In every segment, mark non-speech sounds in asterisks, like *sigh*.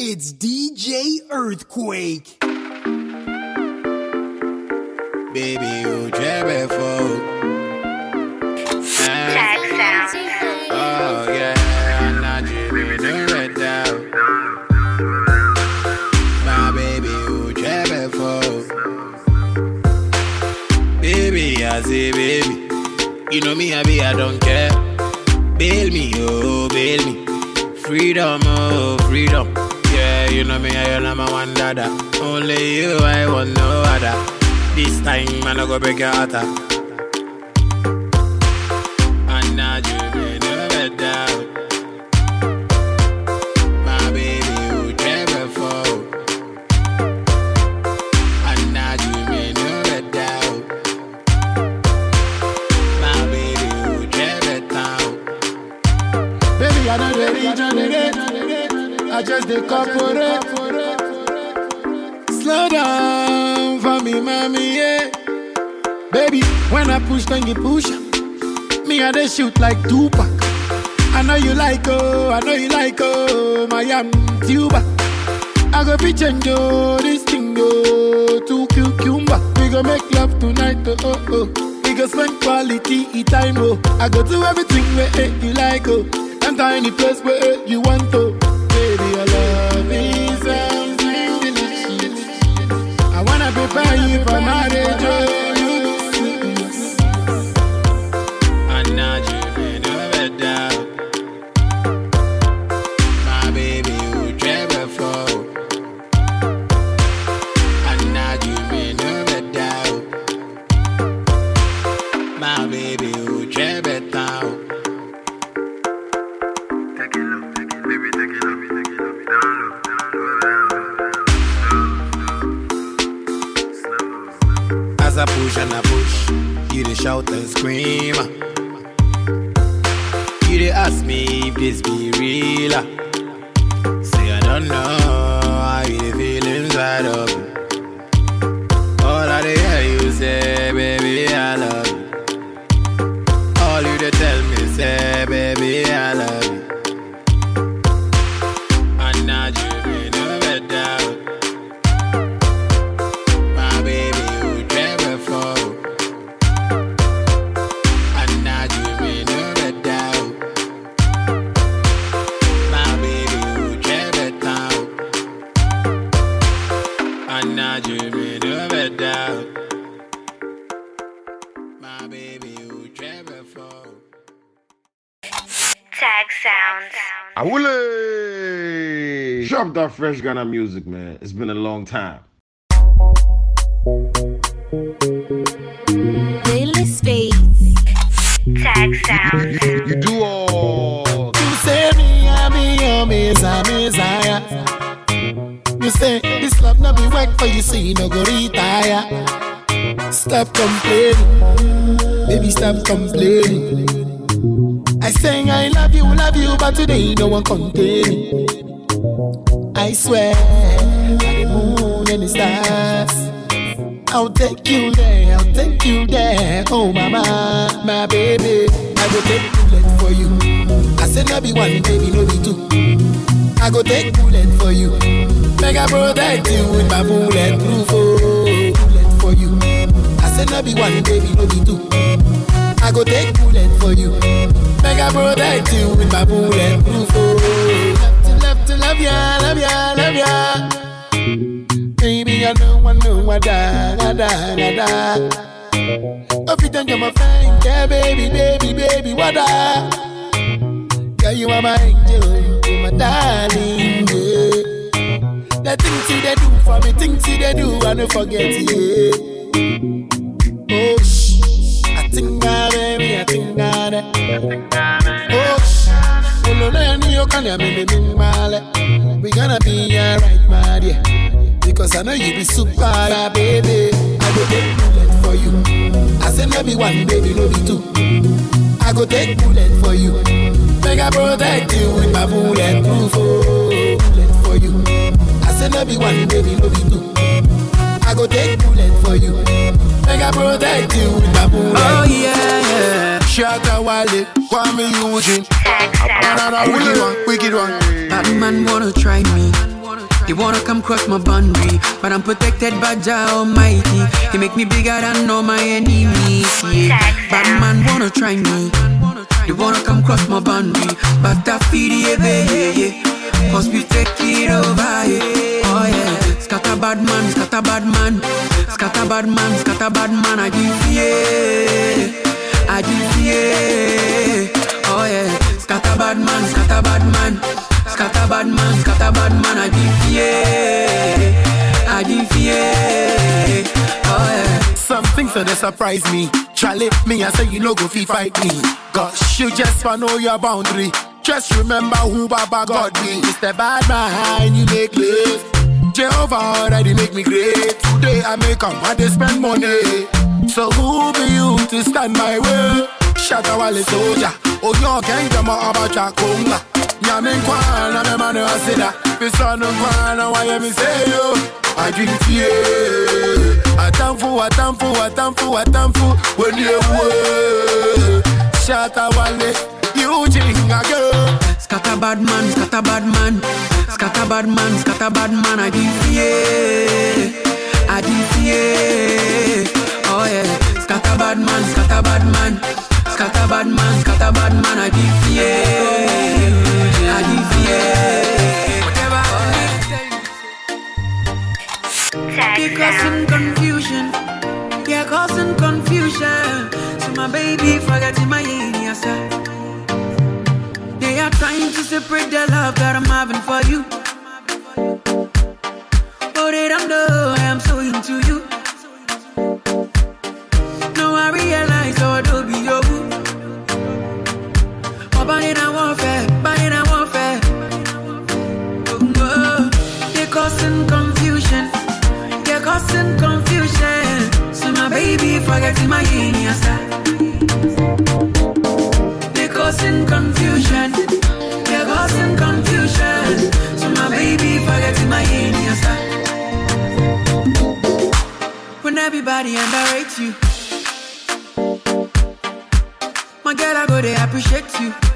It's DJ Earthquake. Baby, you jab for. Tag sound. Oh, yeah, I'm not dreaming the red out. My baby, you jab for. Baby, I say, baby. You know me, I be, I don't care. Bail me, oh, bail me. Freedom, oh, freedom. You know me, I am number one dada. Only you, I want no other. This time, man, I go break your heart. And now you doubt. My baby, you never me, yeah. Baby, when I push, then you push. Me, I they shoot like Tupac. I know you like, oh, I know you like, oh, my am tuba. I go be change, oh, this thing, oh, to cucumber. We go make love tonight, oh, oh, oh. We go spend quality time, oh. I go do everything where eh, you like, oh. Enter any place where eh, you want, to. Baby, wanna prepare you for Say I know how you dey fresh Ghana music, man. It's been a long time. Daily space. Tag sound. You do all. You say me, I be your messiah, messiah. You say this love not be work for you, so you no go retire. Stop complaining, baby, stop complaining. I say I love you, love you, but today no one contain me. I swear, by the moon and the stars. I'll take you there, I'll take you there. Oh, mama, my baby. I go take bullet for you. I said, no be one, baby, no be two. I go take bullet for you. I protect you with my bulletproof. Oh, bullet for you. I said, no be one, baby, no be two. I go take bullet for you. I protect you with my bulletproof. Oh, love ya, love ya, love ya. Baby, I know, I know, I da, da, da. If you think you're my friend, yeah, baby, baby, baby, what da? Yeah, you are my angel, you my darling, yeah. The things you they do for me, things you they do, I don't forget, yeah. Oh, shh, I think I, baby, I think I, that. Oh, We gonna be alright, my dear. Because I know you be super, baby. I go take bullet for you. I say maybe one, baby, no be two. I go take bullet for you. Make I protect you with my bulletproof. Oh, bullet for you. I say maybe one, baby, no be two. I go take bullet for you. Make I protect you with my bullet. Oh, yeah, yeah. Shatta Wale, Kuami Eugene. Tag sound. Another wicked one, wicked one. Bad man wanna try me. They wanna come cross my boundary, but I'm protected by Jah Almighty. He make me bigger than all my enemies. Yeah, bad man wanna try me. They wanna come cross my boundary, but I feel the yeah, yeah. Cause we take it over, yeah. Oh yeah, scatter bad man, scatter bad man, scatter bad man, scatter bad man. I give yeah, Yeah. Oh yeah, scatter bad man, scatter bad man, scatter bad man, scatter bad man. Give yeah. Oh yeah. Some things they surprise me. Charlie, me I say you no go fi fight me. Gosh, you just wanna know your boundary. Just remember who Baba God be. It's the bad behind you make live. Jehovah already make me great. Today I make a man they spend money. So who be you to stand my way? Shatta wale soldier. Oh yo can jama abacha konga. Nyame nkwana me manu asida. Bisanu nkwana why me say yo. I drink fear. Atamfu, atamfu, atamfu, atamfu. When you work, shatta wale. You jinga girl. Scatter bad man, scatter bad man, scatter bad man, scatter bad man. I give I. Oh yeah, scatter bad man, scatter bad man, scatter bad man, scatter bad man. I yeah, I yeah. Whatever. Tag You're causing confusion. You're causing confusion. So my baby forgetting my yes. They are trying to separate the love that I'm having for you. Confusion. They're causing confusion. So my baby forgetting. When everybody underrates you. My girl, I go, they appreciate. You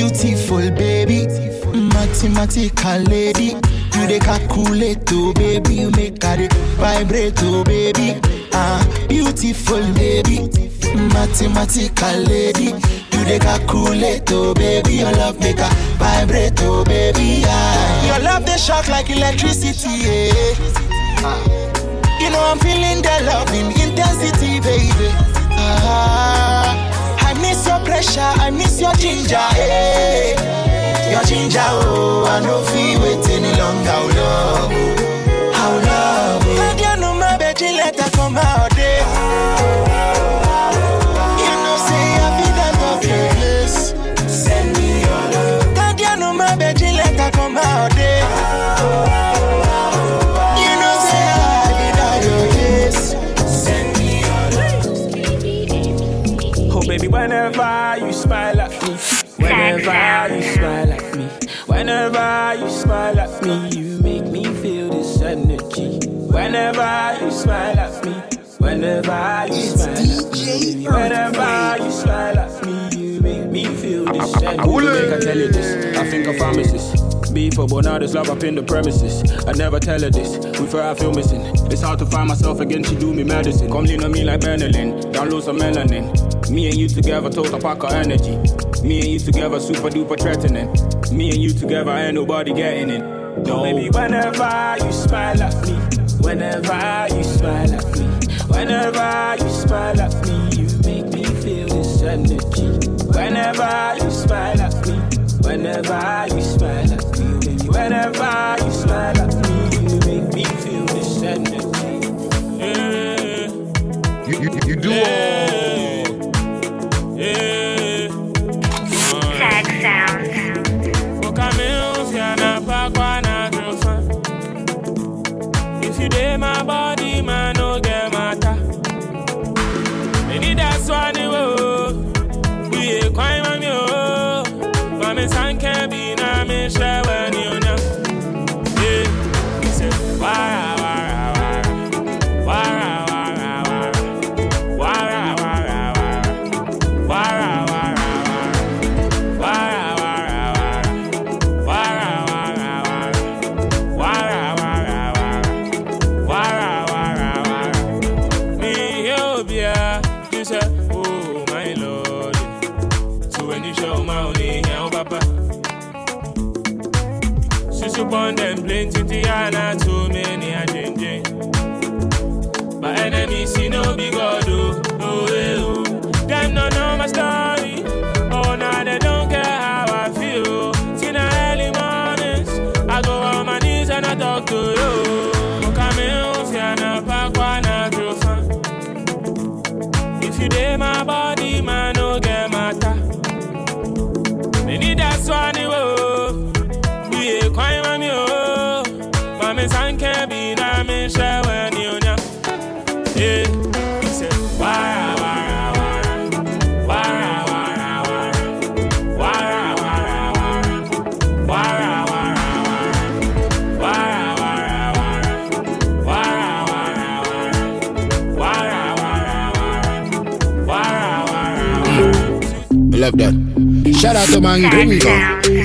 Beautiful baby, mathematical lady. You dey calculate, oh baby. You make her vibrate, oh baby. Ah, beautiful baby, mathematical lady. You dey calculate, oh baby. Your love make her vibrate, oh baby. Ah, your love dey shock like electricity, yeah. Ah. You know I'm feeling the love in intensity, baby. Ah, I miss your pressure, I miss your ginger, eh. Your ginger, oh, I no feel wait any longer, oh, love, oh. How love, oh. Nadia no my baby, let her come out, Whenever you smile at me, whenever you smile at me, you make me feel this energy. Whenever you smile at me, whenever you smile at me, whenever you smile at me, you make me feel this energy. I think I promise this. Beef but now there's love up in the premises. I never tell her this, with her I feel missing. It's hard to find myself again, she do me medicine. Come lean on me like Benylin, download some melanin. Me and you together, total pack of energy. Me and you together, super duper threatening. Me and you together, ain't nobody getting in. No, baby, whenever you smile at me, whenever you smile at me, whenever you smile at me, you make me feel this energy. Whenever you smile at me, whenever you smile at me, whenever you smile at me, you make me feel this energy. Yeah. You, you, you do all. Wara. I love that. Shout out to man Gringo.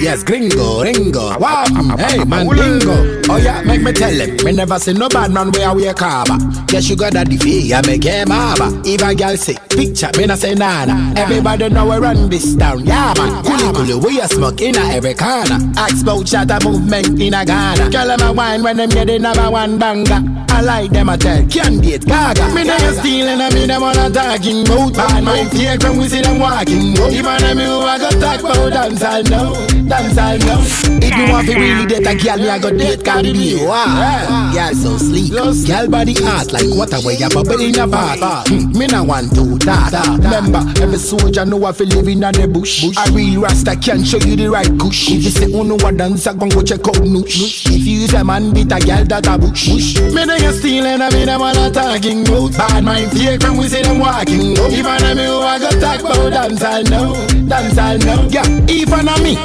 Yes, Gringo, Ringo. Wow, hey man Gringo. Oh yeah, make me tell him. Me never see no bad man where we a carver. Yes, you got that fee, I make him harbor. If a girl say picture, me not say nada. Everybody know we run this town. Yeah man, kuli kuli we a smoke in a every corner. Ask about Shatta movement in a Ghana. Girl them a wine when them get the number one banger. I like them a tell candidate gaga. Me they stealing and me them on a talking bout. Bad mind fear when we see them walking. Even them who I go talk about dance I know, dance I know. If you want to really date a girl, me I go date Cardi B. Wow, girl so sleek, girl body hot like water where you bubble in a bath. Hmm, Me no want to that. Remember, every soldier know I feel living in the bush. A real rasta can show you the right kush. If you say oh no a dance, I go check out noosh. If you use a man beat a girl that a bush. Me no you stealing, I mean them all a talking about. Bad mind fake when we see them walking. Even them who I go talk about dance I know, dance I know. Yeah, even a me,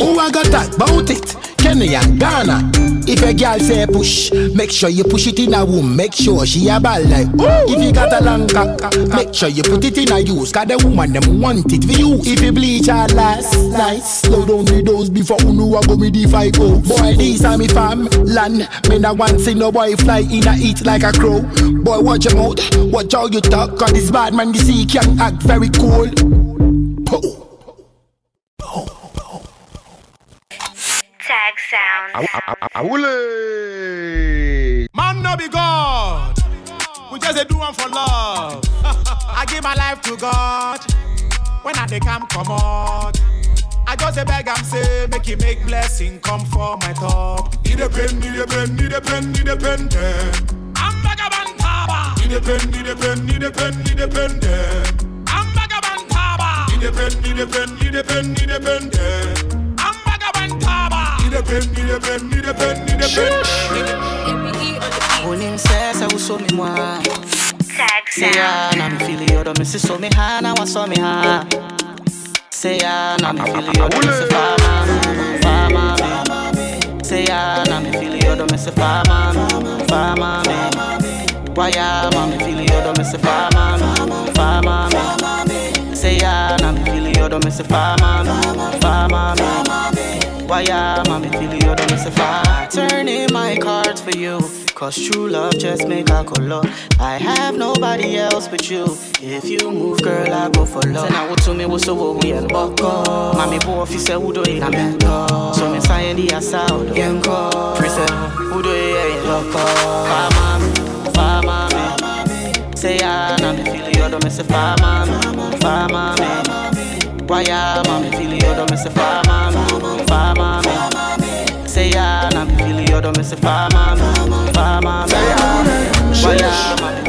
who I got that about it. Kenya, Ghana. If a girl say push, make sure you push it in a womb. Make sure she a ball like. If you got a long cock, make sure you put it in a use. Cause the woman them want it for you. If you bleach her last, nice. Slow down the dose before you know I go me the go. Boy, these are me fam land. Me not want see no boy fly in a eat like a crow. Boy, watch your mouth, watch how you talk. Cause this bad man, you see, can act very cool. Tag sounds. Awule. Man no be God. We just a do one for love. I give my life to God. When I they come come out. I just a beg am say make you make blessing come for my top. Need a pen, need a pen, need a. I'm vagabond taba. Need a pen, need a pen, need. I'm vagabond taba. Need a pen, need a pen, need need a pen, need a pen, need a pen, need a pen. Uninsesa usoni mwa Seya na na waso miha Seya na mifili fama Fama me Seya na mifili yodo misi fama me Fama me fama me Fama me Seya na mifili yodo misi fama Fama me feel you, do me say. Why feel you, do me say fa. Turning my cards for you. Cause true love just make a color. I have nobody else but you. If you move, girl, I go for love. Then I out to me, what's the what we and boko. Mami bo officer, who do it? I'm in So me sign the assault. Yenko. Prison, who do it? Loco. Fa mami, fa mami. Say ah, na me feel you, do me say fa mami, fa mami. Why ah, ya, mami feel you, do me say fa mami, na me feel you, do me say fa mami, fa mami. Why ya, mami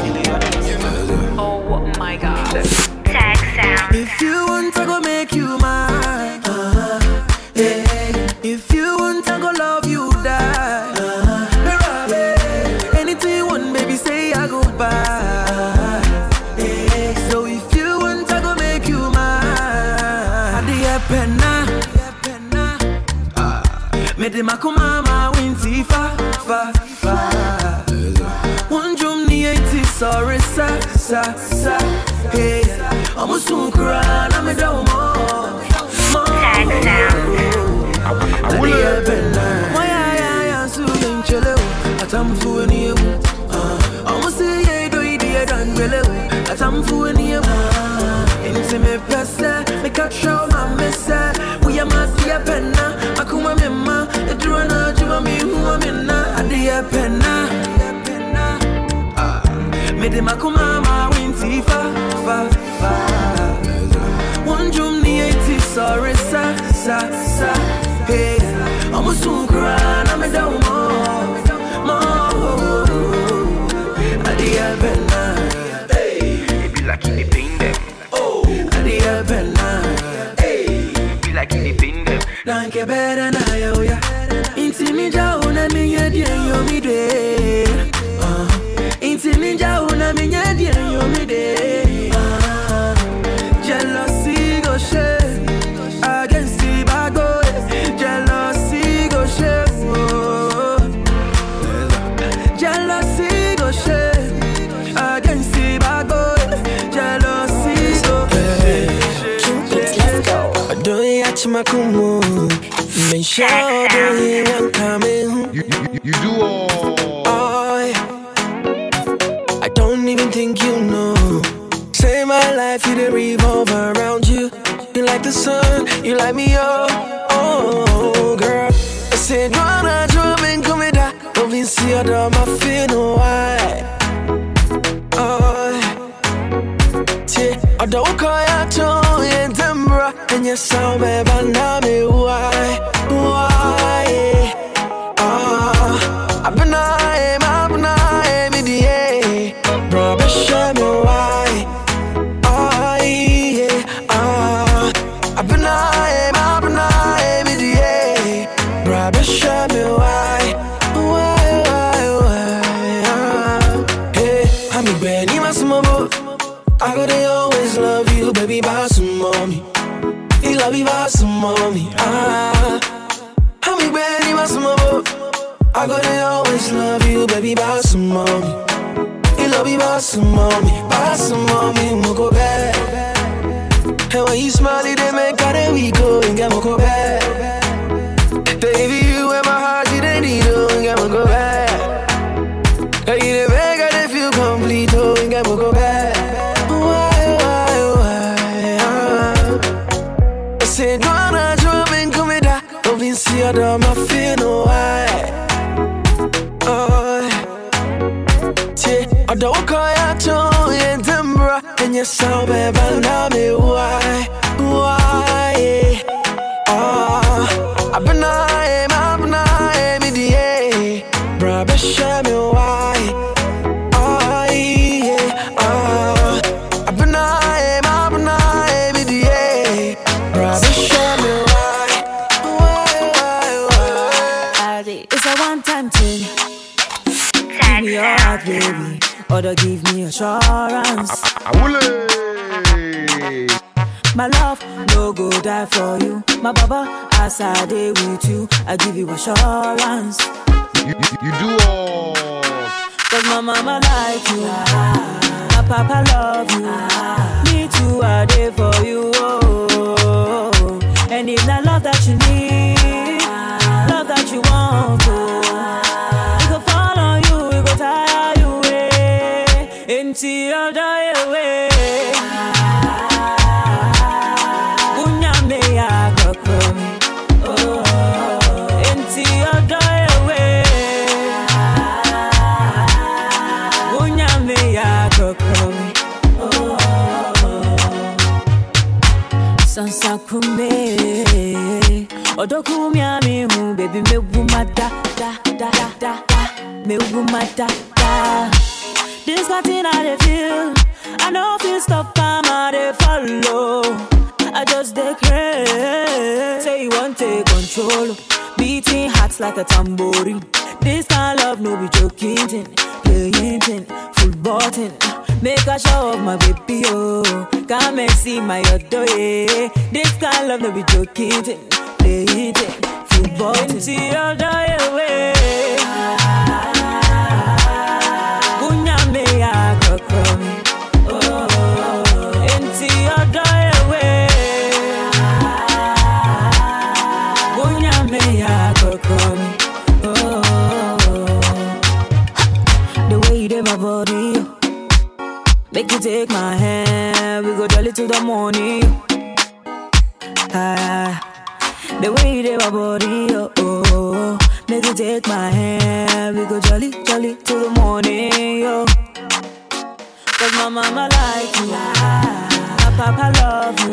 I'm a soon cry, I'm a down more. Tag sound. Adia penna. Why I I so in chele. Atam fu ni ewu. I'm say ye do idi e dan chele. Atam fu ni ewu. Inti me pesa, me catch show my messa. We are my dear penna. Akuma me ma, edura na juma mi huwa me na. Adia penna. Me de makuma better oh, oh, na yo ya. Inti ninja una mi yedie life, you they revolve around you. You like the sun, you light me up. Oh, girl. I said, wanna drop and come in that. Don't even see your dog, my feel no why. Oh, yeah. Ọ̀dọ̀ kọ́ yàtọ̀ yẹn tẹ́mbra Me too, I day for you. Odoku miami hu baby me wumada da da da da da me wumada da This got in I dey feel I know feel stop I'm I dey follow. I just dey crazy Say you want take control. Beating hearts like a tambourine. This kind love no be joking thing Playing thing, full button Make a show of my baby, oh Come and see my other, yeah. This kind of love no be joking. Thing Playing thing, full button See you die away. Bunyame ya kokomi Oh, enti you die make you take my hand. We go jolly to the morning. Ah, the way you did my body, oh, oh, make you take my hand. We go jolly, jolly to the morning, yo. Cause my mama like you, my papa love you.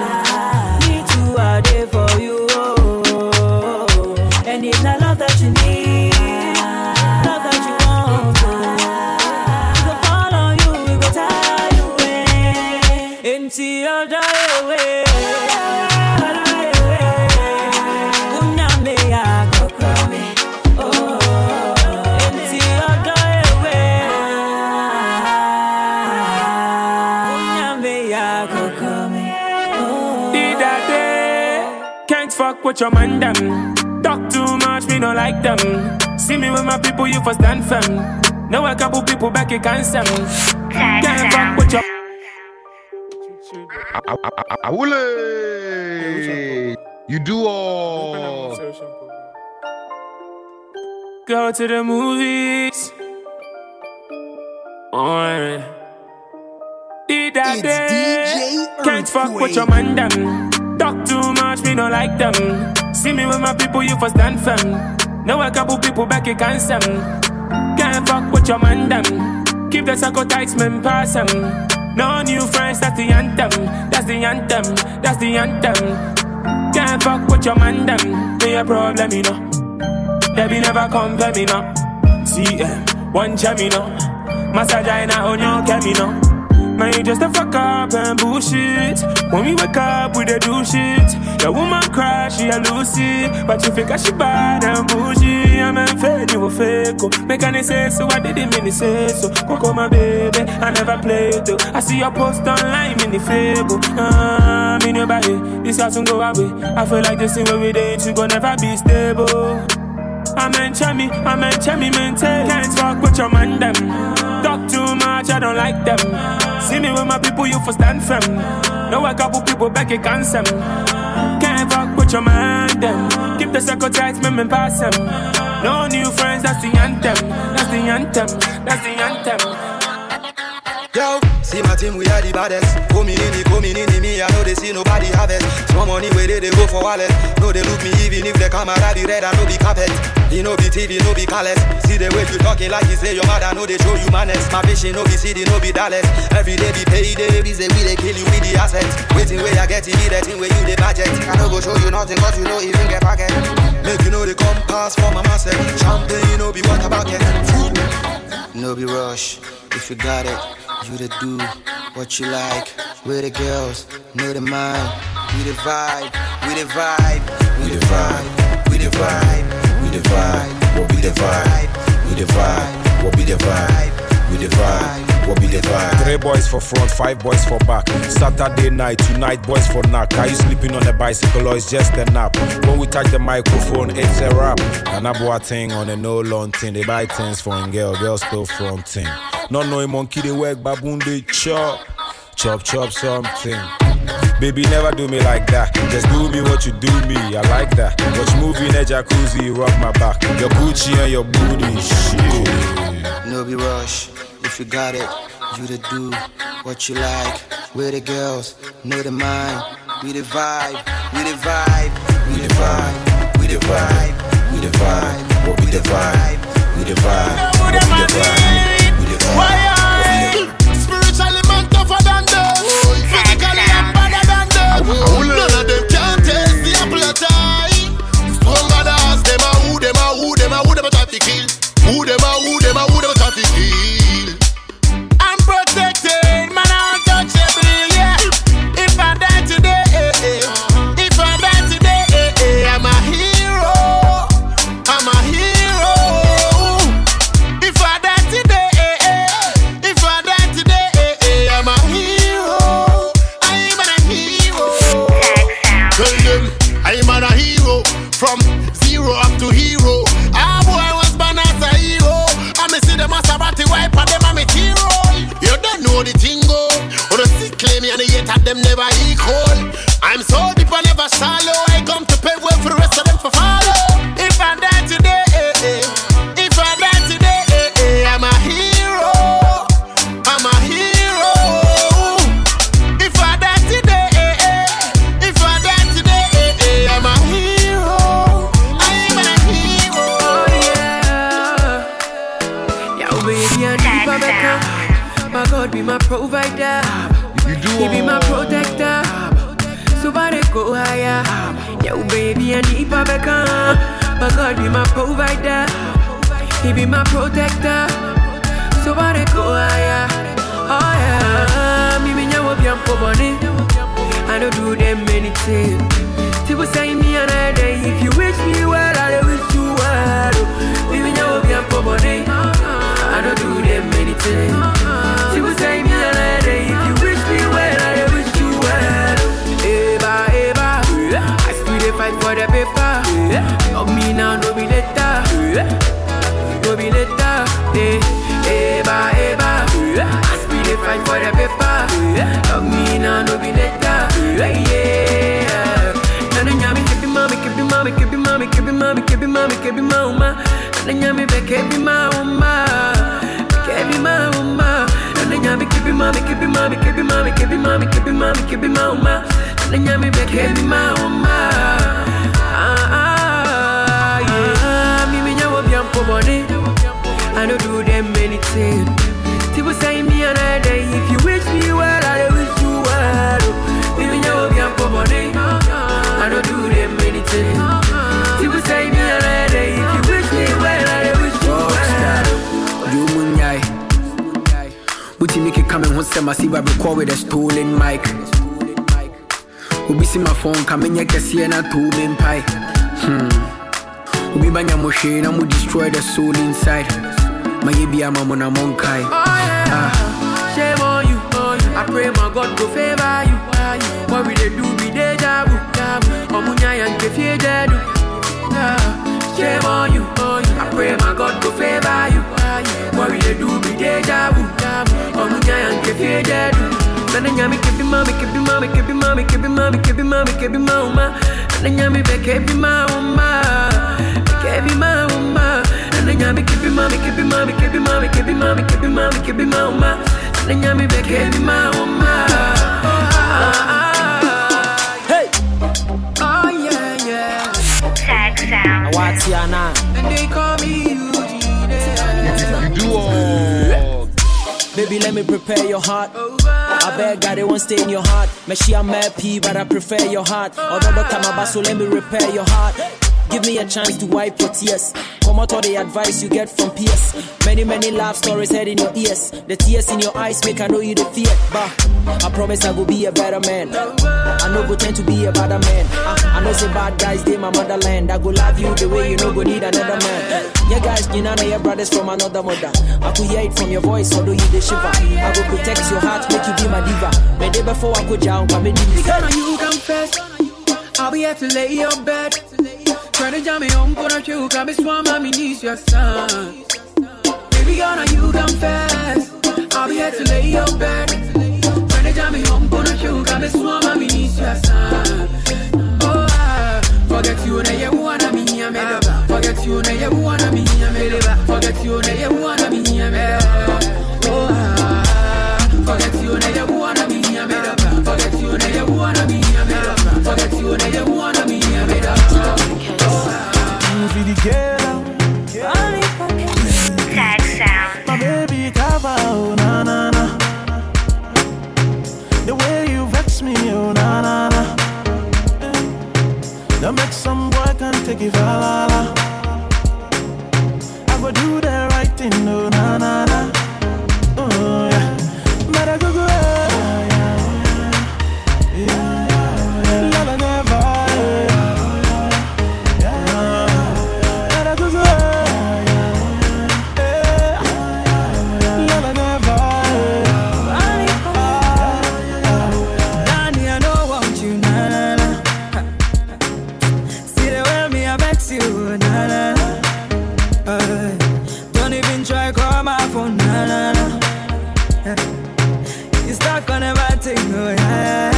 Me too, I there for you. Oh, and it's not love that can't fuck with your man them. Talk too much, me no like them. See me with my people, you for stand firm. Know a couple people back, you can't stand. Can't fuck with your. Awule. You do all. Go to the movies. Alright. Did that day, can't fuck with your man them. Talk too much, me no like them. See me with my people, you for stand firm. Know a couple people back, you can't stand. Can't fuck with your man them. Keep the circle tight, man, pass them. No new friends, that's the anthem. That's the anthem. That's the anthem. Can't fuck with your man them. Be a problem, you know. They be never compare me no. CM, eh, one jam me no. Massage on your me no. Man, you just a fuck up and bullshit. When we wake up, we dey do shit. Your woman cry, she a Lucy. But you figure she bad and bougie. I'm a fake, you a fake. oh. Make any say so, I didn't mean to say so. Coco, my baby, I never played though. I see your post online, in the fable. Ah, me nobody, this house won't go away. I feel like this thing where we date, you gon' never be stable. I'm in chummy, I'm in chummy, maintain. Can't talk with your man, them. Much, I don't like them. See me with my people, you for stand firm. Know a couple people back, can't some. Can't fuck with your man, them. Keep the circle tight, me, me pass them. No new friends, that's the anthem. That's the anthem. That's the anthem. Yo, see my team, we are the baddest. Coming in, the coming in, the me, I know they see nobody have it. Small money where they, they go for wallet. No, they look me even if the camera be red, I know be carpet. He no be TV, no be callous. See the way you talking like you say your mother, know they show you manners. My vision, no be city, no be Dallas. Every day be payday, we say we they kill you with the assets. Waiting where I get to be the where you the budget. I don't go show you nothing, cause you know even get pocket. Make you know they come pass for my master. Champagne, no be water bucket. Food. No be rush. If you got it, you to do what you like. We're the girls, know the mind. We the vibe, we the vibe, we the vibe, we the vibe, we the vibe. What be the vibe? We the vibe. What be the vibe? We the vibe. what be the vibe? Three boys for front, five boys for back. Saturday night, tonight boys for knock. Are you sleeping on a bicycle or it's just a nap? When we touch the microphone, it's a rap. And I bought thing on a no long thing. They buy things for a girl, girl still fronting. Not knowing monkey they work, baboon they chop. Chop, chop something. Baby, never do me like that. Just do me what you do me. I like that. Watch movie in a jacuzzi, rock my back. Your Gucci and your booty, shit. No be rush. If you got it, you to do what you like. We're the girls, know the mind. We the vibe, we the vibe, we the vibe, we the vibe, we the vibe. What be the vibe? We the vibe. What? We the vibe. Than. None of them can them who, them who, them who, them try kill. Who them a who, never shallow. I come to pave way for the rest of them for follow. If I die today, eh, eh. if I die today, eh, eh, I'm a hero. I'm a hero. If I die today, eh, eh. if I die today, eh, eh, I'm a hero. I'm a hero. Oh yeah. Yeah, baby, I my better. My God be my provider. He be my protector. Somebody go higher. Yeah, oh, baby, I need my better. My God be my provider. He be my protector. Somebody go higher. Oh yeah. Me me nyawo bi ampo boni. I don't do them anything. People say me another day. If you wish me well, I wish you well. Me me nyawo bi ampo boni. I don't do them anything. People say me another day. If you fight for the paper. Love me now, no be later. No be later. Eh, eba, eba. I still dey fight for the paper. Love me now, no be later. Yeah. Nana nyami kebi mami, kebi mami, kebi mami, kebi mami, kebi mami, kebi mama. Nana nyami be kebi mama, kebi mama. Nana nyami kebi mami, kebi mami, kebi mami, kebi mami, kebi mami, kebi mama. Nana nyami be kebi mama. Ah ah yeah. Me me nyawo bi ampo boni. I don't do them anything. People say me another day. If you wish me well, I wish you well. Me me nyawo bi ampo boni. I don't do them anything. People say me another day. If you wish me well, I wish you well. You munyai. Coming home, send my see record with a stolen mic. Obi see my phone coming here, can see na two. Hmm. Obi banya mo na mo destroy the soul inside. My yebi ama mo na monkai. Ah. Shame on you, on you. I pray my God go favor you. What we they do be deja vu. Omunya yang kefie dedu. Ah. Shame on you, on you. I pray my God go favor you. What we they do be deja vu. Omunya yang kefie dedu. Nana nyami kebi mami, kebi mami, kebi mami, kebi mami, kebi mami, kebi mama. Nana nyami be kebi mama, kebi mama. Nana nyami kebi mami, kebi mami, kebi mami, kebi mami, kebi mami, kebi mama. Nana nyami be kebi mama. Hey. Oh yeah yeah. Tag sound. What's your name? And they call me Eugene. Do all. Baby, let me prepare your heart. I beg God, it won't stay in your heart. Me she am happy, but I prefer your heart. Although the time about so let me repair your heart. Give me a chance to wipe your tears. Come out all the advice you get from peers. Many, many love stories heard in your ears. The tears in your eyes make I know you the fear. But I promise I will be a better man. I know go tend to be a better man. I, I know say bad guys, they my motherland. I go love you the way you know go need another man. Yeah, guys, you know your brothers from another mother. I could hear it from your voice, although you the shiver. I go protect your heart, make you be my diva. My day before I go down, come in. Because you confess, I'll be here to lay your bed. Try jam me home, put a shoe, come swam, mommy needs your son. Baby, gonna you confess, I'll be here to lay your bed. Try to jam me home, put a shoe, come swam, mommy needs your son. Oh, ah, forget you, now you wanna be here, me. Forget you, now you wanna be here, me. Forget you, now you wanna be here, me. Oh, ah, forget you, now you wanna be here, me. Forget you, now you wanna be here, me. Forget you, now you wanna boy can take it fa even try call my phone, na na na. Uh, You stuck on a bad thing, oh yeah.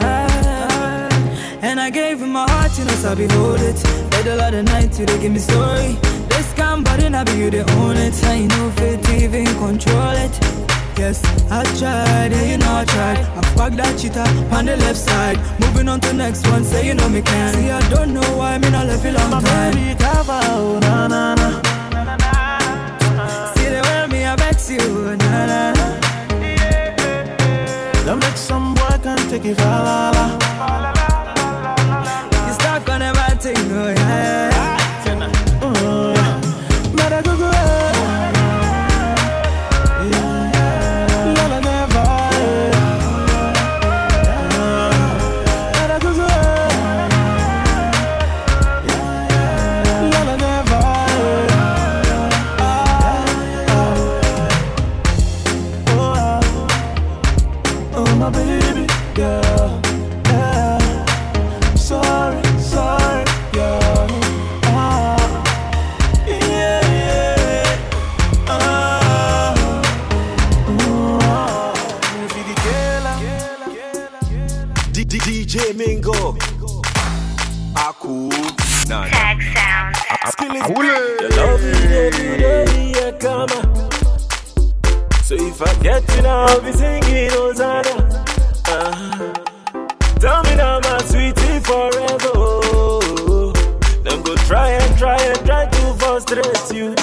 Uh, and I gave him my heart, you know, so I behold it. Middle of the night, you they give me story. This calm body, now be you they own it. I ain't no fit even control it. Yes, I tried, yeah, you know I tried. I fucked that cheater on the left side. Moving on to next one, say you know me can. See, I don't know why me not left a long My time. baby cover, oh na na na. Vex you, na na. That make some boy can take it fa la la. You stuck on a bad thing, oh Now, I'll be singing Hosanna. Uh, tell me now, my sweetie, forever. Them go try and try and try to frustrate you.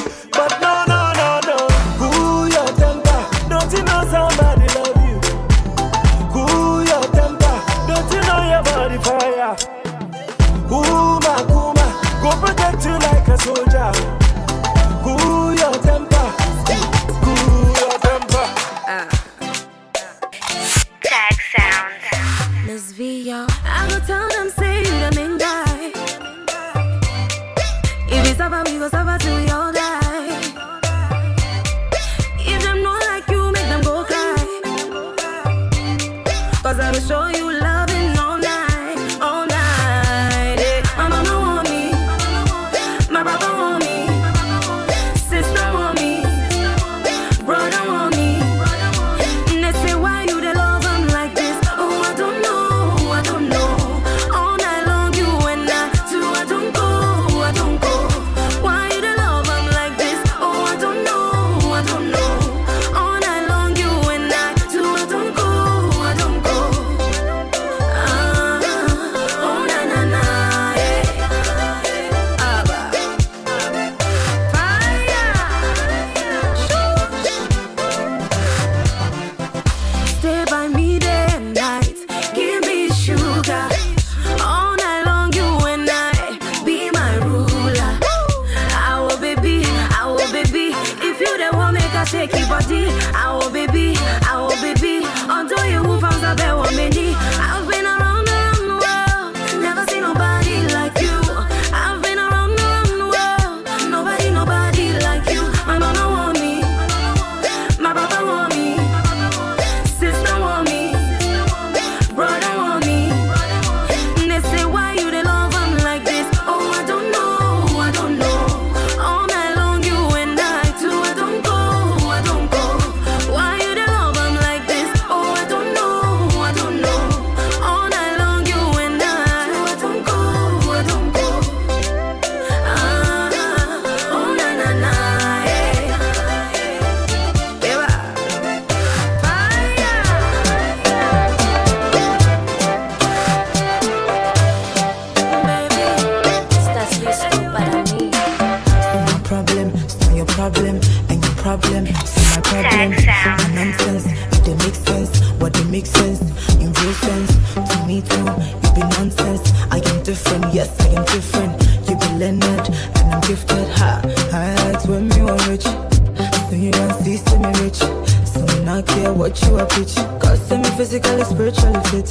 Not care what you are pitch. Cause me physically, spiritually fit.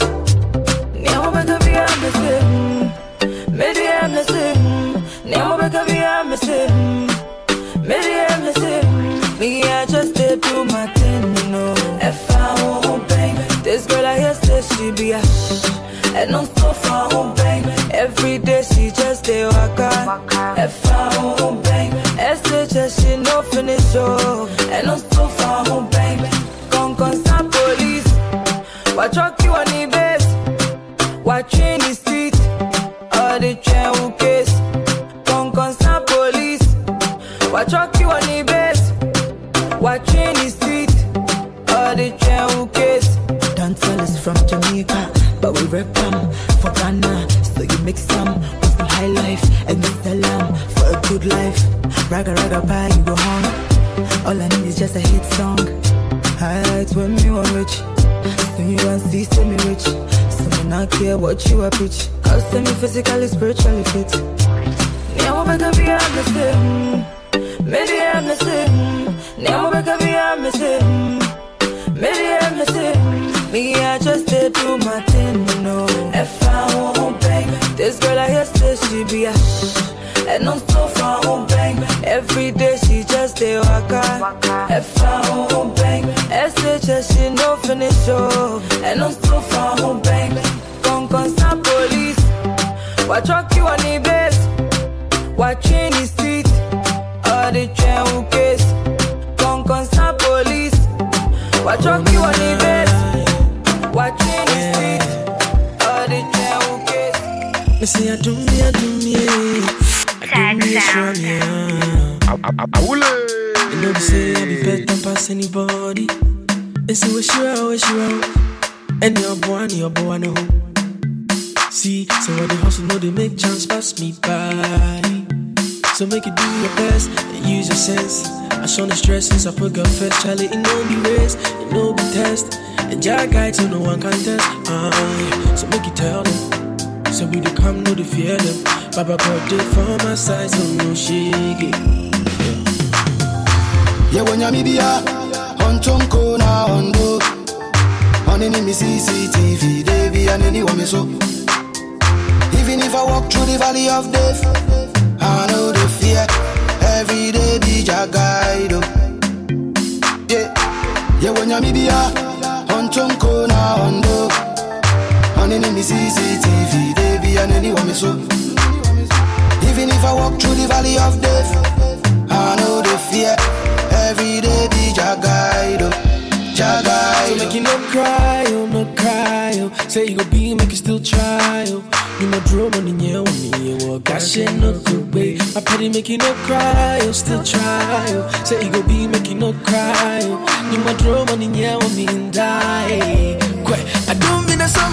Now I'm gonna be a missing. Maybe I'm missing. Now I'm gonna be care what you are preach. Cause see me physically, spiritually fit. Now I'm gonna be a missing. Maybe I'm missing. Now I'm gonna be a missing. Maybe I'm missing. Me, I just did do my thing, know. If I won't bang, this girl I hear say she be a and I'm so far home bang. Every day she just stay waka. If I won't bang, SHS she no finish oh. Say I do me, I do me, I do me, show me. You know they say I be better pass anybody. They say we sure, we sure. And your boy, and your boy, no. See, so what they hustle, know they make chance pass me by. So make you do your best and use your sense. I show the stress since I put girl first. Charlie, it no be race, it no be test. And your guide so no one can test. Uh. So make you tell them. So we do come, no they fear them. Baba God did for my side, so no shake Yeah, when you're media, on Chonko na Ondo. On any me CCTV, be and anyone me so. Even if I walk through the valley of death, I know the fear. Every day be your guide. oh. Yeah, yeah, when you're media, on Chonko na Ondo. On any me CCTV, and so. Even if I walk through the valley of death, I know the fear. Every day be oh, your guide. So make you no cry, oh, no cry, oh. Say you go be, make you still try, oh. You know, draw money, yeah, on me, oh. oh. Gosh, shit, no good way. I pity make you no cry, oh, still try, oh. Say you go be, make you no cry, oh. You know, draw money, yeah, on me, and die. Quite, I don't mean a song,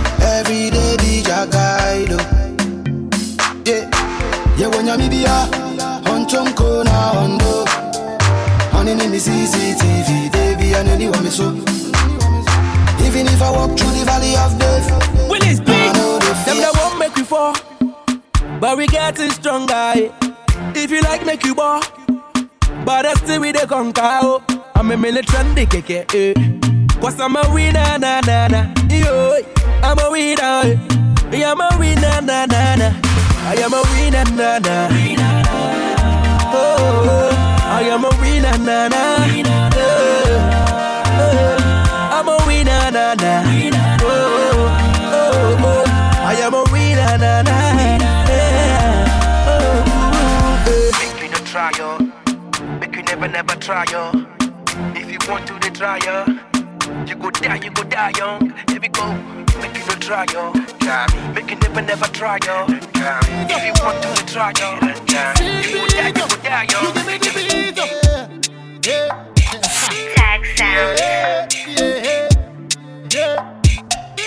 Every day be your guide. Yeah, yeah, when you're me, on chonko na hondo. Honey, name is CCTV, baby, and anyone me so. Even if I walk through the valley of death, Will it's big. I know the Them that won't make we fall, but we getting stronger. eh. If you like, make you ball, but I still with the conquer. Oh. I'm a militant, keke. Eh. Cause I'm a winner, na na na. Yo, I'm a winner. eh. I'm a winner, na na na. I am a winner, na na. Oh, oh, I am a winner, na na. Eh. I'm a winner, na na. Oh, oh, oh, I am a winner, na na. Yeah. Oh, eh. Make you no try, yo. Make you never, never try, yo. If you want to, they try, yo. You go die, you go die young. Here we go. Make you no try, yo. Make you never, never try, yo. If you want to, try, yo. You go die, you go die young. Tag sound. yeah, yeah.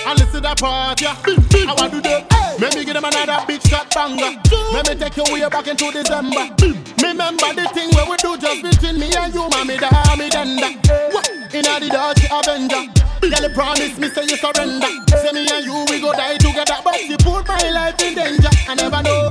And listen to that part, yeah. I want to do that. Let me give them another big shot banger. Let me take you way back into December. Remember the thing where we do just between me and you, mommy, da, me, denda. In a the Dutch Avenger. Girl, promise me, say you surrender. Say me and you, we go die together. But you put my life in danger. I never know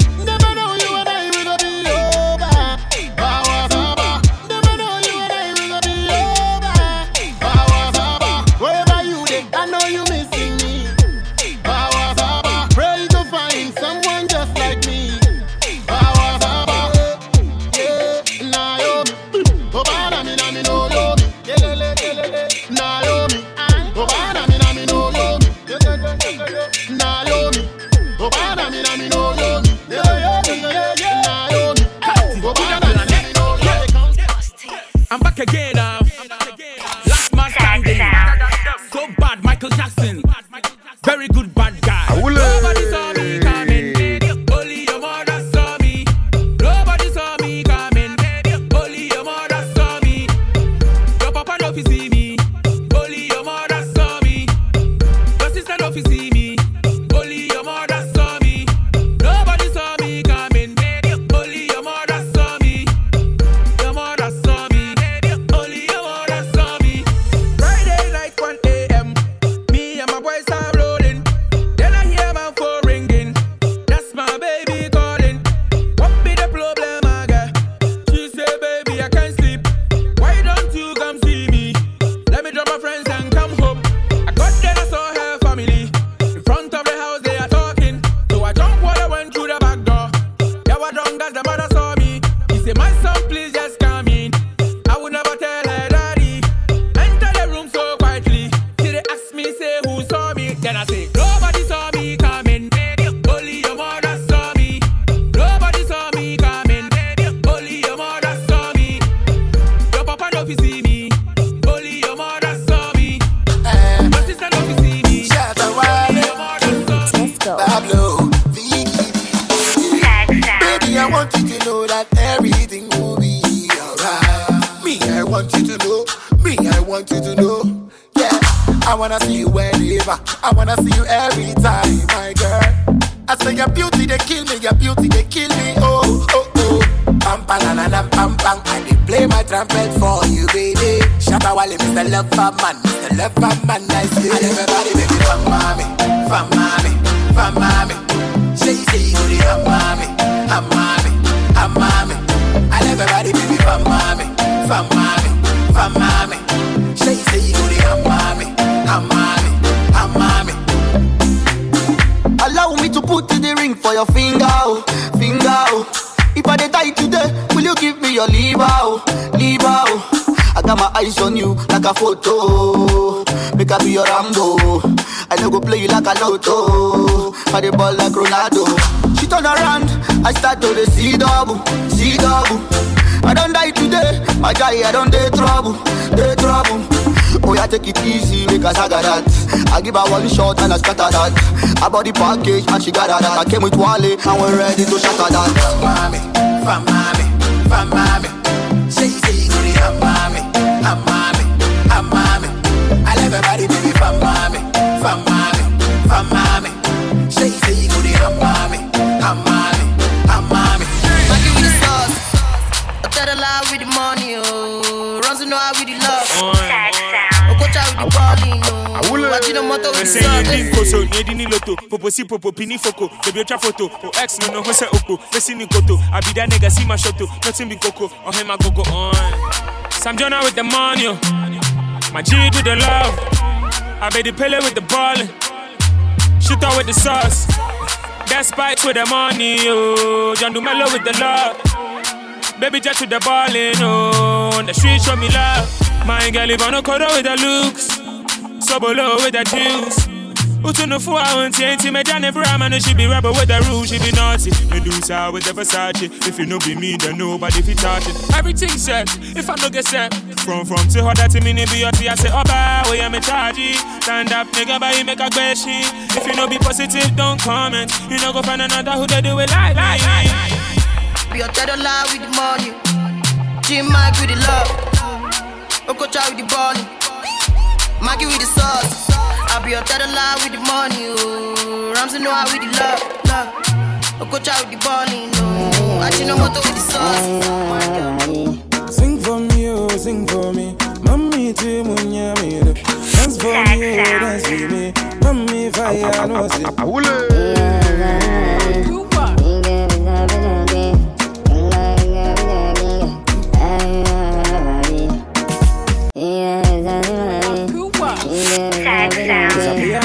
I dey ball like Ronaldo. She turn around, I start to the see double, see double. I don't die today, my guy, I don't dey trouble, dey trouble. Oh yeah, take it easy, make I got that. I give her one shot and I scatter that. I bought the package and she got that. I came with Wale and we're ready to shatter that. Fam, mommy. Say, say, no. Ajinomoto They with the say you sauce. koso, nyedi ni loto, popo si popo, pini foko, baby otra photo, o ex no no hose oko, lesi ni koto, I be that nigga see my shoto, oh. nothing be coco, on oh, him I go go on. Sam Jonah with the money, oh. my G with the love, I be the Pele with the ballin', shoot out with the sauce, that spikes with the money, oh, John Dumelo with the love. Baby jet with the ballin', oh, on the street show me love. My girl live on a corner with the looks. So below with the juice. Utu no fool, I want to me Johnny Brahman, she be rebel with the rules, she be naughty. Medusa with the Versace. If you no be me, then nobody fit touch it. Everything set, if I no get set. From from to her that to me, be your I say, oh, bye, where am I charging? Stand up, nigga, but you make a question. If you no be positive, don't comment. You no go find another who they do it like like, like. Be your dead alive with the money. Jim Iyke with the love. Okocha with the balling. Maggie with the sauce. I be your dead alive with the money. Oh. Ramsey Nouah with the love. love. Okocha with the balling. No. Ajinomoto with the sauce. Sing for me, oh, sing for me. Mami, tu munya me. Dance for me, oh, dance with me. Mami, fire, no see. Sing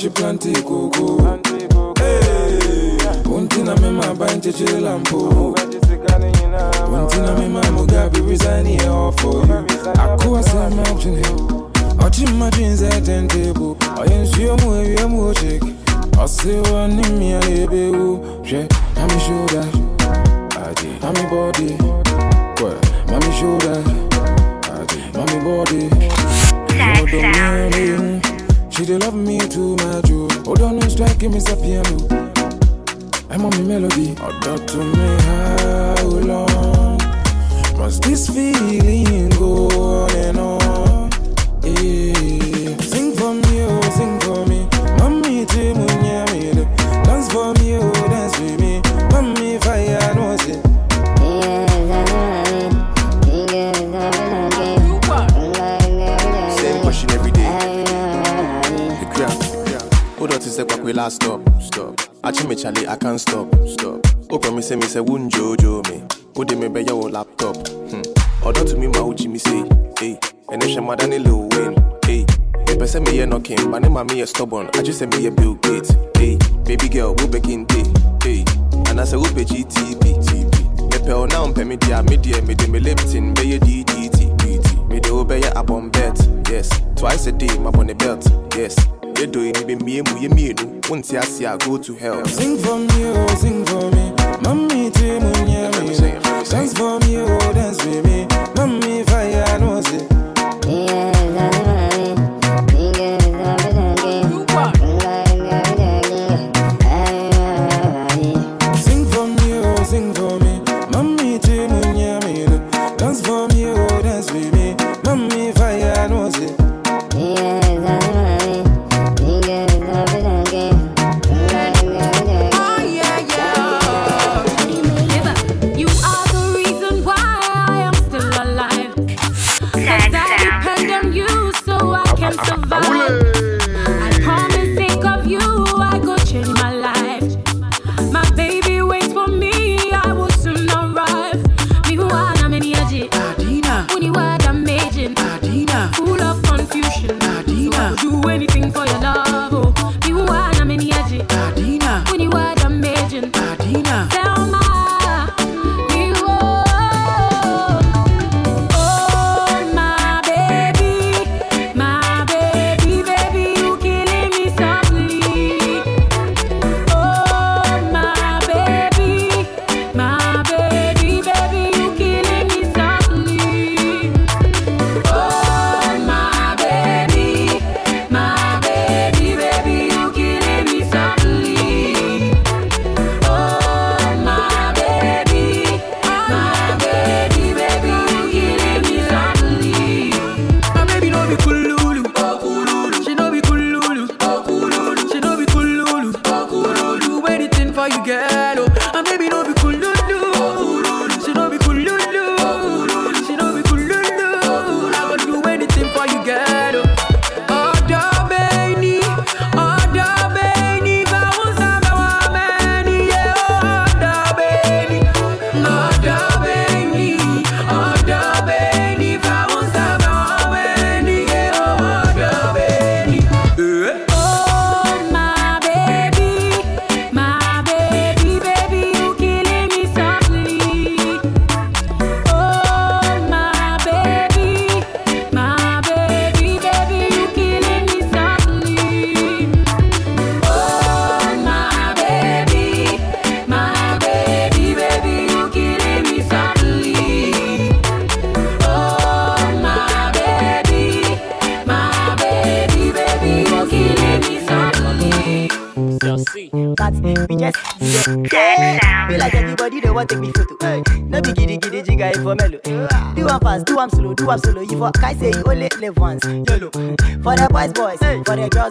she planti coco. Hey, went in a me ma banje chilampo. Went in a me ma mugabe resign here you. Akuwa sa imagine Ọtí mma dreams at ten table. Ọyẹ nsuo mu ewia mu o check. Ọsẹ wọ ní mi a ebe wo. Hwẹ, mami shoulder. Mami body. Mami shoulder. Mami body. Ọdọ mi a lè hun. She dey love me too much o. Hold on, no strike, give me some piano. I'm on me melody. Ọdọ to me how long? Must this feeling go on and on? Kwakwe last stop. Stop. Achi me chale, I can't stop. Stop. O promise me say wun jojo me. O de me be your laptop. Hmm. Odo to me ma uji me say. Hey. And then shama dani Lil Wayne. Hey. Me pese me ye knocking, ne ma me ye stubborn. I just say me ye Bill Gates. Hey. Baby girl, wo baking day. Hey. And I say wo be GTB. TB. Me pe o na umpe me dia me dia me de me Lipton be ye DDT. DT. Me de o be ye abon bet. Yes. Twice a day, my bonnet belt. Yes. You do it, me me mu ye me no. Once I see I go to hell. Sing for me, oh, sing for me. Mommy, te munya me. Dance for me, oh,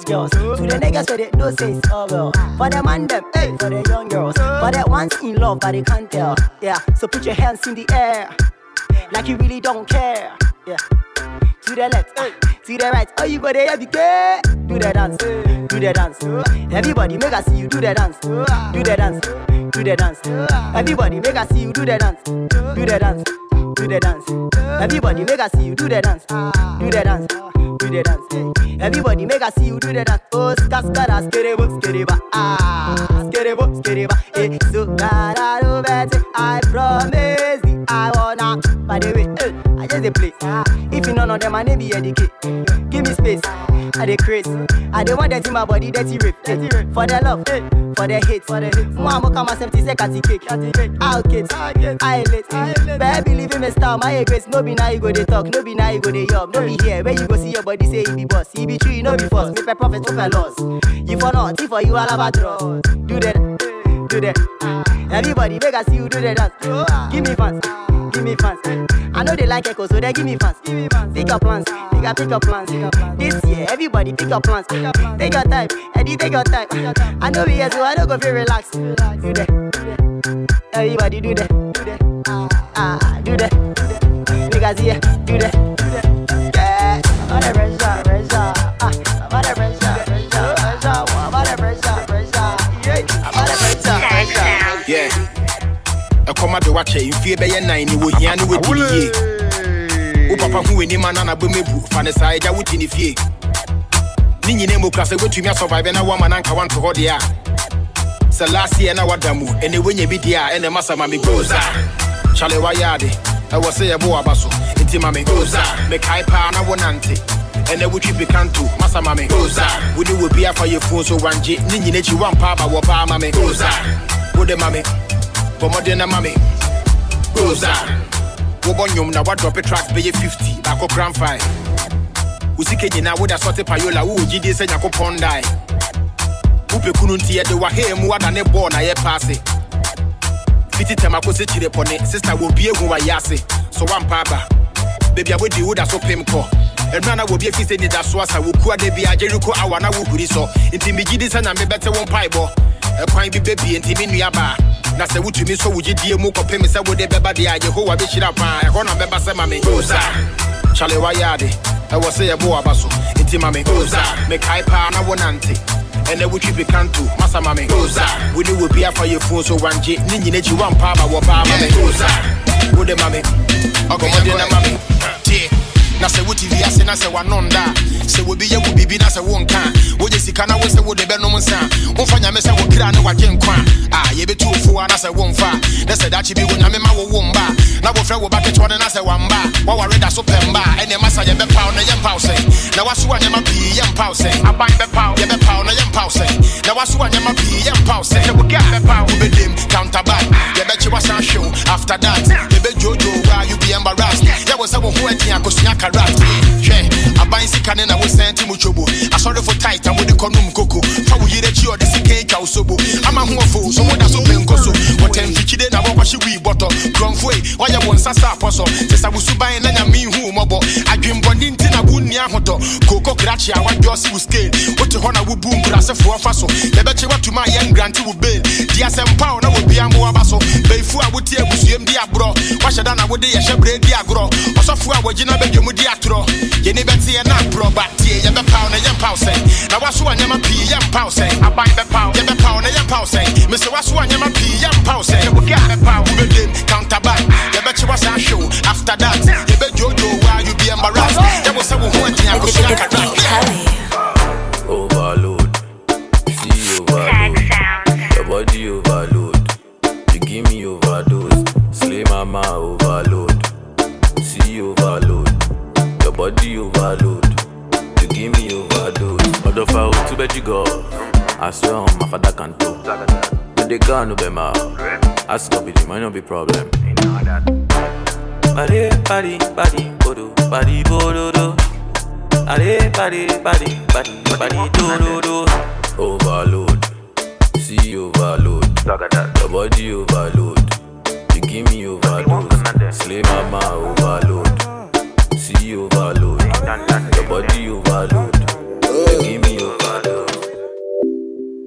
girls. To the niggas for the no says, oh well. For the man them, hey, for the young girls. For the ones in love but they can't tell. Yeah, so put your hands in the air. Like you really don't care. Yeah. To the left, to the right. Oh, you go there, you get. Do the dance, do the dance. Everybody make us see you do the dance. Do the dance, do the dance. Everybody make us see you do the dance. Do the dance, do the dance. Everybody make us see you do the dance. Do the dance, do the dance. Everybody make us see you do the dance. Oh, ska ska da skerebo skereba ah skerebo skereba. Eh, so. I promise I I just dey play. If you none of them, I name be educate. Give me space. I dey crazy. I dey want that in my body, dirty rape. Eh, For the love, for the hate, for the hate. Mama come and seventy second cake. I'll get, I late. Baby, believe in me style, my grace. No be now you go dey talk, no be now you go dey yum, no be here. Where you go see your body say he be boss, he be true, no be false. Me pe prophet, no pe loss. You for not, if for you all about draw. Do that, do that. Ah, everybody make us see you do the dance. Ah, give me fans, give me fans. I know they like echo, so they give me fans. Pick your plans, nigga, pick up plans. This year, everybody pick up plans. Take your time, Eddie, take your time. I know we here, so I don't go feel relax. Do that, everybody do that, do that, ah, ah do that. Niggas here, that, do that. Ɛkɔma de wakyɛ mfie bɛyɛ nan ne wɔhia ne wɔdi ne yie wo papa ho w'anim ana na bɛmɛbu fa ne saa agya woti ne fie. Ne nyina mu kura sɛ woatumi asɔvive na woama na nka wanto hɔ deɛ a sɛ last year na wada mu ɛnɛ woanya bi deɛ a ɛnɛ masa ma me gosa kyale wayɛ ade ɛwɔ sɛ yɛbo waba so nti ma me gosa mekae paa na wonante ɛnɛ wotwi pikanto masa ma me gosa wode wɔ bi afa yɛ fuo so wangye ne nyina akyi wampa aba wɔ paa ma me gosa wode ma me bɔmmɔden na ma me gosa wobɔ nnwom na woadrɔpe tracks bɛyɛ 50 baako grand 5 wo sika nyinaa wode asɔte payola wowɔ gyidie sɛ nyankopɔn dae wopɛ kunu nti yɛde wahee mu wada ne bɔɔ na yɛpaase fiti tɛm akɔsɛ kyire pɔne sista wɔbie hu wayɛ ase so woampa aba baabi a wodi woda so pem kɔ ɛnura na wɔbi afi sɛ nida so asa wɔkua da bia gyeriko awa na wohuri sɔ nti megye di sɛ nyame bɛte wo mpaebɔ ɛkwan bi bɛbie nti me nua baa na sɛ wotumi sɔ wo gyedie mu kɔpem sɛ wode bɛba deɛ a yehowa bɛhyira paa ɛhɔ na bɛba sɛ ma me osa kyale wayɛ ade ɛwɔ sɛ yɛbo waba so. Nti ma me osa mekae paa na wonante ɛnɛ wotwi pikanto masa ma me osa wode wɔ bi afa yɛfuo so wangye. Ne nyina akyi wampa aba wɔ paa ma me osa wode ma me ɔgɔmɔden na ma me na sɛ wote wiase na sɛ wanɔnda sɛ wobi yɛ wo biribi na sɛ wonka wogye sika na wo sɛ wode bɛnom nsa womfa nyame sɛ wo kra ne wagye nkwa. Ah, a yɛbɛtu ofuo a na sɛ womfa na sɛ dakye bi wo nyame ma wo wo mba. Na wɔfrɛ wo ba ketewa ne na sɛ wamba a wɔware da so pɛ mba. Ɛne ma sa yɛbɛpaw na yɛmpaw sɛ na waso a nyɛma pii yɛmpaw sɛ aban bɛpaw yɛbɛpaw na yɛmpaw sɛ na waso a nyɛma pii yɛmpaw sɛ sɛ woga bɛpaw wobɛdem counterback yɛbɛkye wasan hwew after that. Yɛbɛdwoodwoo wa you be embarrassed? Yɛwɔ sɛ wo ho adi akosua karat hwɛ aban sika ne na wosɛn te mu dwobo asɔrefo tit a wode kɔnom koko fa wo yere akyi ɔde sika atwa wo sobo. Ama ho ɔfo so moda so pɛnko so wɔtamfikyide na wɔkɔhye wii bɔtɔ kurɔmfo e wɔyɛ wo nsa sa apɔ so te sa wo suban na nyame hu mmɔbɔ adwembɔne nti na wonni ahotɔ koko krakye a wadwɔ se wo scale. Wote hɔ na wobu nkurasefoɔ fa so yɛbɛkye watuma a yɛngrante wo bail di asɛmpa wo na wɔbia mmoaba so baifo a wote abusuam di aborɔ wahyɛ da na wode yɛhyɛ berɛ di agorɔ ɔsɔfoɔ a wɔgyina bɛdwa mu di atorɔ yɛni bɛteɛ na aporɔ ba tie yɛbɛpaw na yɛmpaw sɛn na waso a nyɛma pii yɛmpaw sɛn aban bɛpaw yɛbɛpaw na yɛmpaw sɛn mesɛ waso a nyɛma pii yɛmpaw sɛn woga bɛpaw wobɛdem counterback yɛbɛkye wasan hwew after that. Yɛbɛdwoodwoo wa you be embarrassed? Yɛwo sɛ wo ho adi akosua kakra Overload. See overload. Your body overload. You give me overdose. Slay mama overload. See you overload. Body overload. You give me foul to bed you go. I swear on my father can do. But the gun no be ma. Ask up it might not be problem. Body, body, body, bodo, body, bodo, do. Body, body, body, body, body, do, do, do. Overload. See overload. Your body overload. You give me overdose. Slay mama overload. See overload. Your body overload. You give me overdose.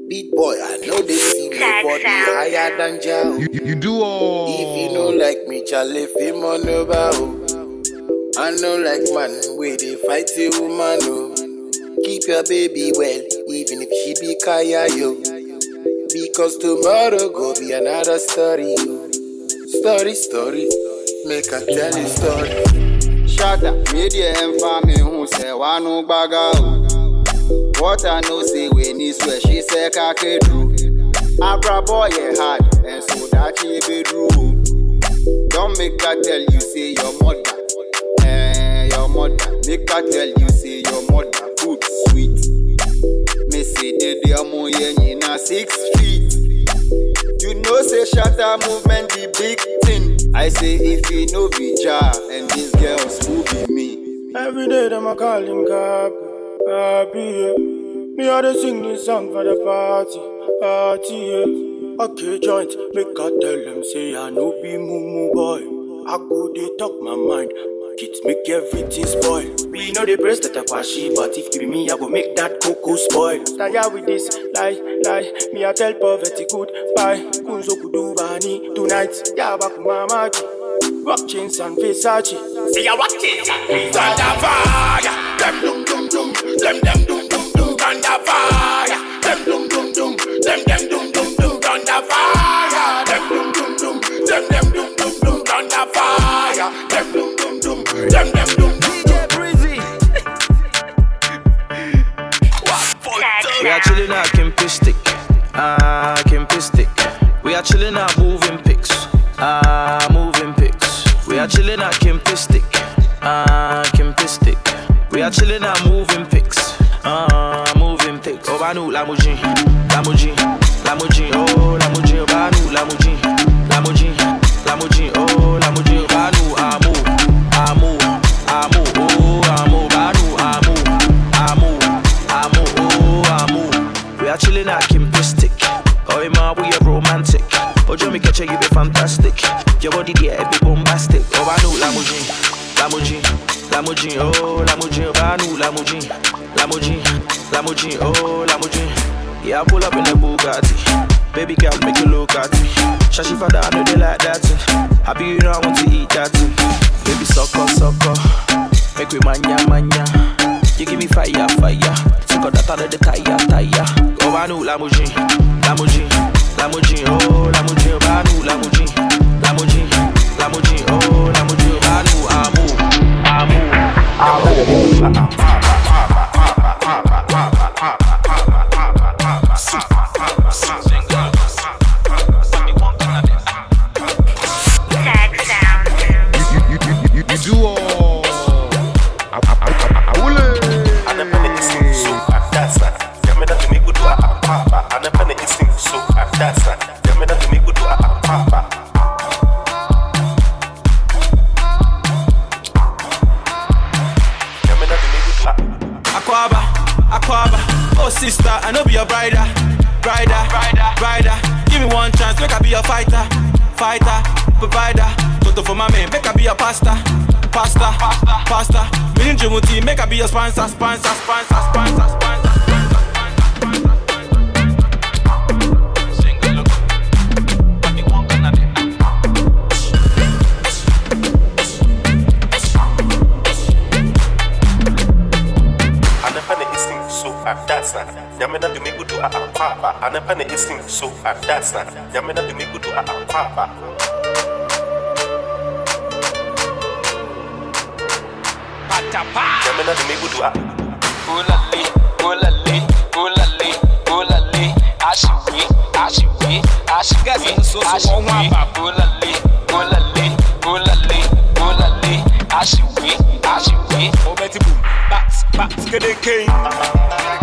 Big boy, I know they see nobody higher than Jao. You, you do all. If you know like me, Charlie, fame on the bow. I know like man, where they fight a woman, oh. Keep your baby well, even if she be kaya, yo. Because tomorrow go be another story, yo. Story, story, make a tell you story. Shada, media and family who say one no baga. What I say when he swear she say kake true. Abra boy a hard and so that she be true. Don't make her tell you say your mother, eh your mother. Make her tell you say your mother food sweet. Me say the demo yen na six feet. You know say Shatta Movement the big thing. I say if you know be jar and these girls who be me. Every day them a call him Cap, Cappy, yeah. Me a dey sing this song for the party, party, yeah. Okay, joint, make I tell them say I no be mumu boy. I go dey talk my mind, kids make everything spoil. We know the breast that kwashi, but if give me, I go make that cocoa spoil. Tired with this lie, lie. Me I tell poverty goodbye. Kunzo kudu bani tonight. Yaba kumamaji, rock chains and Versace. See ya rock chains and Versace. Thunder fire, them dum dum dum, them them dum dum dum. Thunder fire, them dum dum dum, them them dum dum dum. Thunder fire, them dum dum dum, them them dum. Dum dum, them them dum dum. DJ Breezy. We are chilling at Kempistic, ah Kempistic. We are chilling at moving pics, ah moving pics. We are chilling at Kempistic, ah Kempistic. We are chilling at moving pics, ah moving pics. Oh Banu Lamujin, Lamujin, Lamujin, oh Lamujin, Banu Lamujin, Lamujin, Oh you be fantastic. Your body a bit bombastic. Oh I know Lamujin, Lamujin, Lamujin, oh Lamujin, Banu Lamujin, Lamujin, Lamujin, oh Lamujin. Oh, yeah, I pull up in the Bugatti. Baby girl, make you look at me. Shashi father, I know they like that. Happy you know I want to eat that. Baby, sucker, sucker. Make we manya, manya. You give me fire, fire. Out of the tire, tire. Oh, I know Lamujin, Lamujin, Lamujin, oh, Lamujin, Banu, Lamujin, Lamujin, Lamujin, oh, Lamujin, oh, Banu, Amu, Amu, Amu. You be your fighter, fighter, provider. Toto for my man, make I be your pasta, pasta, pasta, pasta. Million Jimuti, make I be your sponsor, sponsor, sponsor, sponsor, sponsor. anapane so adasa nyamena de migudu a apapa anapane isin so adasa nyamena de migudu a. Apapa nyamena de migudu a Olale, olale, olale, olale, aṣiwe, aṣiwe, aṣiwe, aṣiwe, olale, olale, olale, olale, aṣiwe, aṣiwe. Obeti boom, bats, bats, kede king. A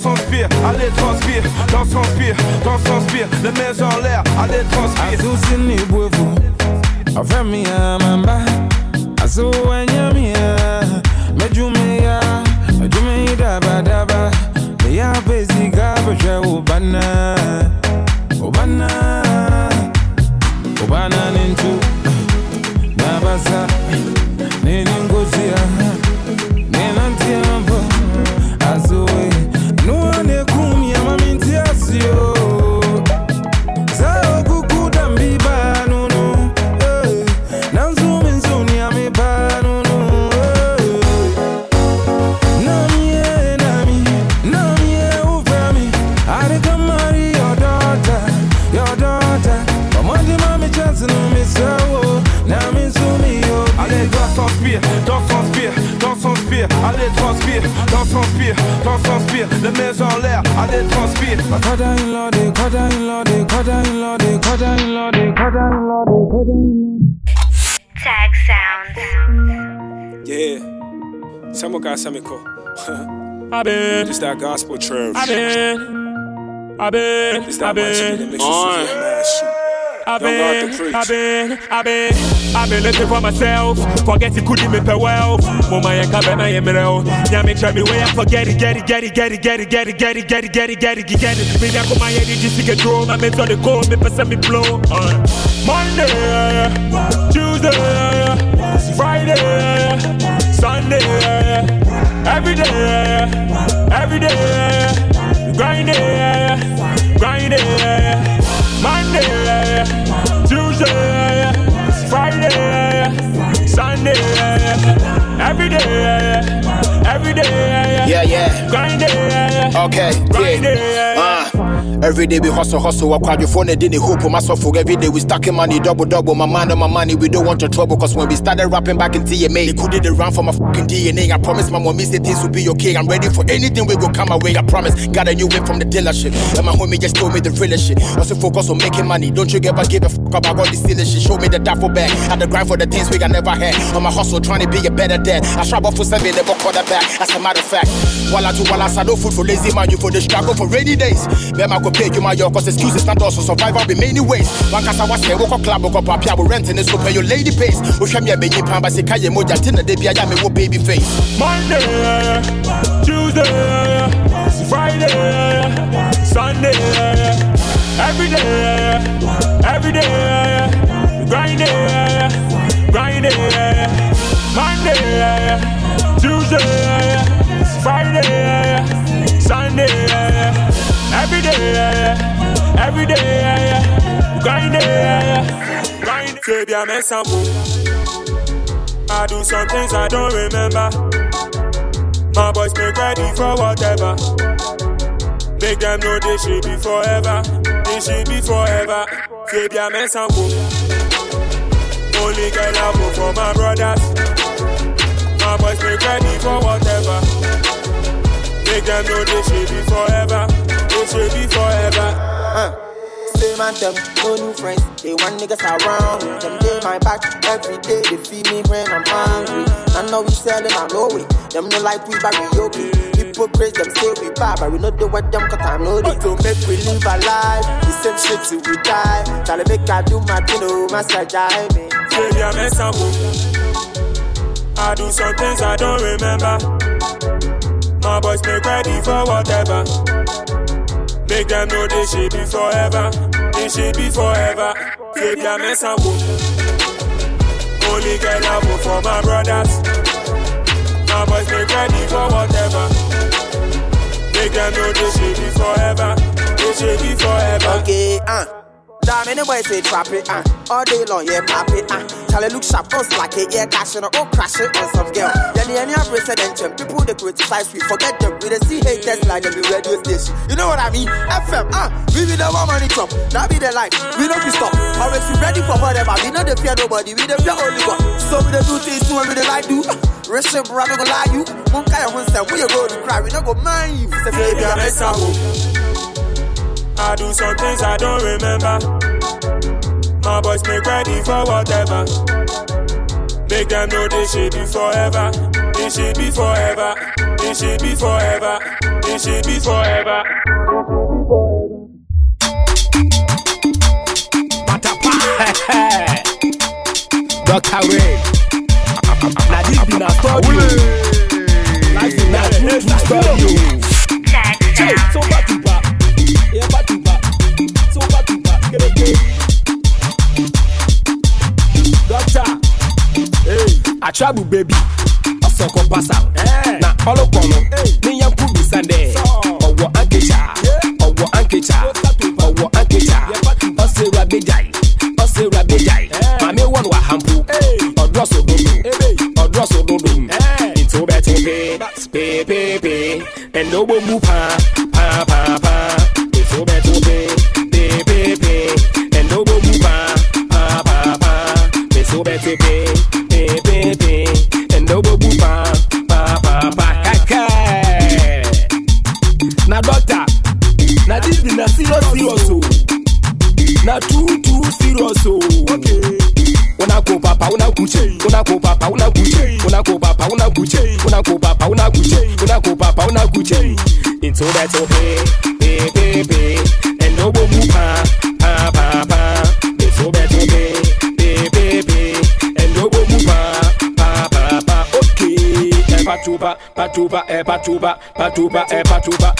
s'inspire, allez transpire, dans s'inspire, dans s'inspire, les mains en l'air, allez transpire. Azuzi ni bwevu, avamia mamba, azuwanyamia, mejumia, mejumi daba daba, meya bezi gabaja ubana, ubana, ubana nintu, nabasa, nini ngozia, transpire, t'en transpire, les mains en l'air, allez transpire. Tag sound. Yeah, samo ka samiko. I been. It's that gospel church. I been. I been. I been. On to been, preach. I been, I've been, I've been looking for myself. Forget it, couldn't me pay wealth. Mama, I can't my emerald. Yeah, me try me way, I forget it, get it, get it, get it, get it, get it, get it, get it, get it, get it, get it. Get it. Me, I come my head, just to get. My mates on the go, me pass me blow. Uh. Monday, Tuesday, Friday, Sunday, every day, every day, grinding, grinding. Monday, Tuesday, Friday, Sunday, every day, every day. Yeah, yeah. Grinding. Okay, yeah. Uh, every day we hustle, hustle. I crowd your phone and didn't hope for myself. Every day we stacking money, double, double. My mind on my money, we don't want your trouble. Cause when we started rapping back in TMA, they couldn't run for my fucking DNA. I promise my mommy said things will be okay. I'm ready for anything we go come away. I promise. Got a new whip from the dealership. And my homie just told me the realest shit. Also focus on making money. Don't you ever give a fuck about all this silly shit. Show me the duffel bag. Had to grind for the things we I never had. On my hustle, trying to be a better dad. I struggle for seven, never quarterback. As a matter of fact, while I do, while I no food for lazy man, you for the struggle for rainy days. I could pay you my your cause excuses not also survival in many ways. One cause I was woke up club, up, I will rent and so pay your lady pays. Oh, show me a baby pan, but say, Kaya Moja, Tina, they be a yammy, what baby face. Monday, Tuesday, Friday, Sunday, every day, every day, grinding, grinding. Monday, Tuesday, Friday, Sunday, every day, every day, grinding, grinding. Baby, I make some I do some things I don't remember. My boys make ready for whatever. Make them know they should be forever. They should be forever. Baby, I make some Only girl I vote for my brothers. My boys make ready for whatever. Make them know they should be forever. They should be forever. Uh, say my want them, no new friends. They want niggas around me. Them day my back every day. They feed me when I'm hungry. I know we selling, I know it. Them no like we, okay. Hypocrites, them say we bad, but we know do what them cause I know it. So make we live our life. The same shit till we die. Try to make I do my thing, oh, my side, me. Baby, I mess up. I do some things I don't remember. My boys make ready for whatever. Make them know this shit be forever. This shit be forever. Baby, I mess up. Only girl I vote for my brothers. My boys make ready for whatever. Make them know this shit be forever. This shit be forever. Okay, uh. Damn, anyway, say trap it, uh. All day long, yeah, pop it, uh. Charlie look sharp, us like it, yeah, cash on oh, crash it on some girl. Then the of president, people they criticize, we forget them. We they see haters like the radio station. You know what I mean? FM, uh. We be the one money chop, that be the line. We don't be stop. Always be ready for whatever. We know they fear nobody, we the fear only God. So we the do things, so we the like do. *laughs* Rich and brother go lie you. One guy one say, we go to cry, we not go mind you. Say, baby, I mess up. I do some things I don't remember. My boys make ready for whatever. Make them know this shit be forever. This shit be forever. This shit be forever. This shit be forever. Dr. Ray. Now this be na story. Life is na true story. Che, so atrabu baby. Ɔsɔkɔ pasa na ɔlɔkɔ no ne yɛn ko bisa dɛ ɔwɔ ankekya ɔwɔ ankekya ɔwɔ ankekya ɔsɛ rabe gyae ɔsɛ rabe gyae wa hampu, no ahampo ɔdɔso dodo ɔdɔso dodo nti pay pay pepepe ɛnna wobɔ mu pa pa. paa. Into that pay, pay, pay, pay, and no go move pa, pa, pa, pa. Into that pay, pay, pay, pay, and no go move pa, pa, pa, pa. Okay, eh patuba, patuba, eh patuba, patuba, eh patuba,